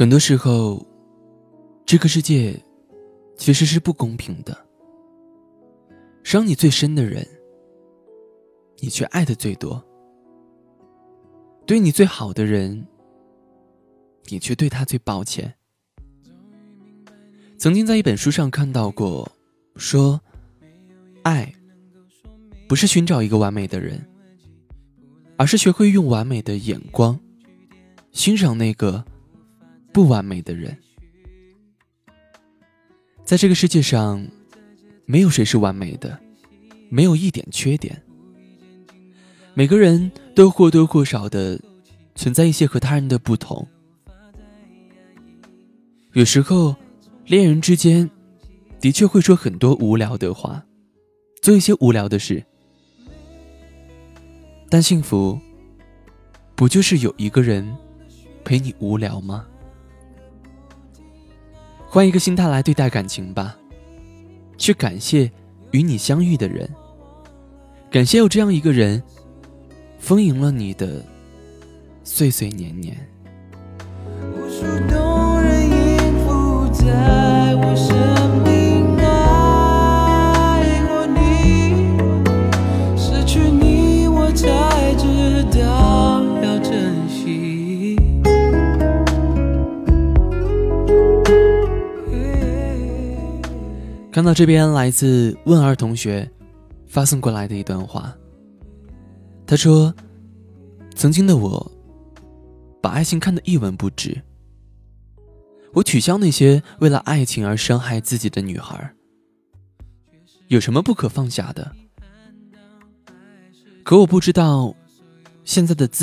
很多时候，这个世界其实是不公平的。伤你最深的人，你却爱的最多；对你最好的人，你却对他最抱歉。曾经在一本书上看到过，说，爱不是寻找一个完美的人，而是学会用完美的眼光欣赏那个。不完美的人，在这个世界上，没有谁是完美的，没有一点缺点。每个人都或多或少的存在一些和他人的不同。有时候，恋人之间的确会说很多无聊的话，做一些无聊的事。但幸福，不就是有一个人陪你无聊吗？换一个心态来对待感情吧，去感谢与你相遇的人，感谢有这样一个人，丰盈了你的岁岁年年。看到这边来自问儿同学发送过来的一段话，他说：“曾经的我，把爱情看得一文不值。我取消那些为了爱情而伤害自己的女孩。有什么不可放下的？可我不知道，现在的自。”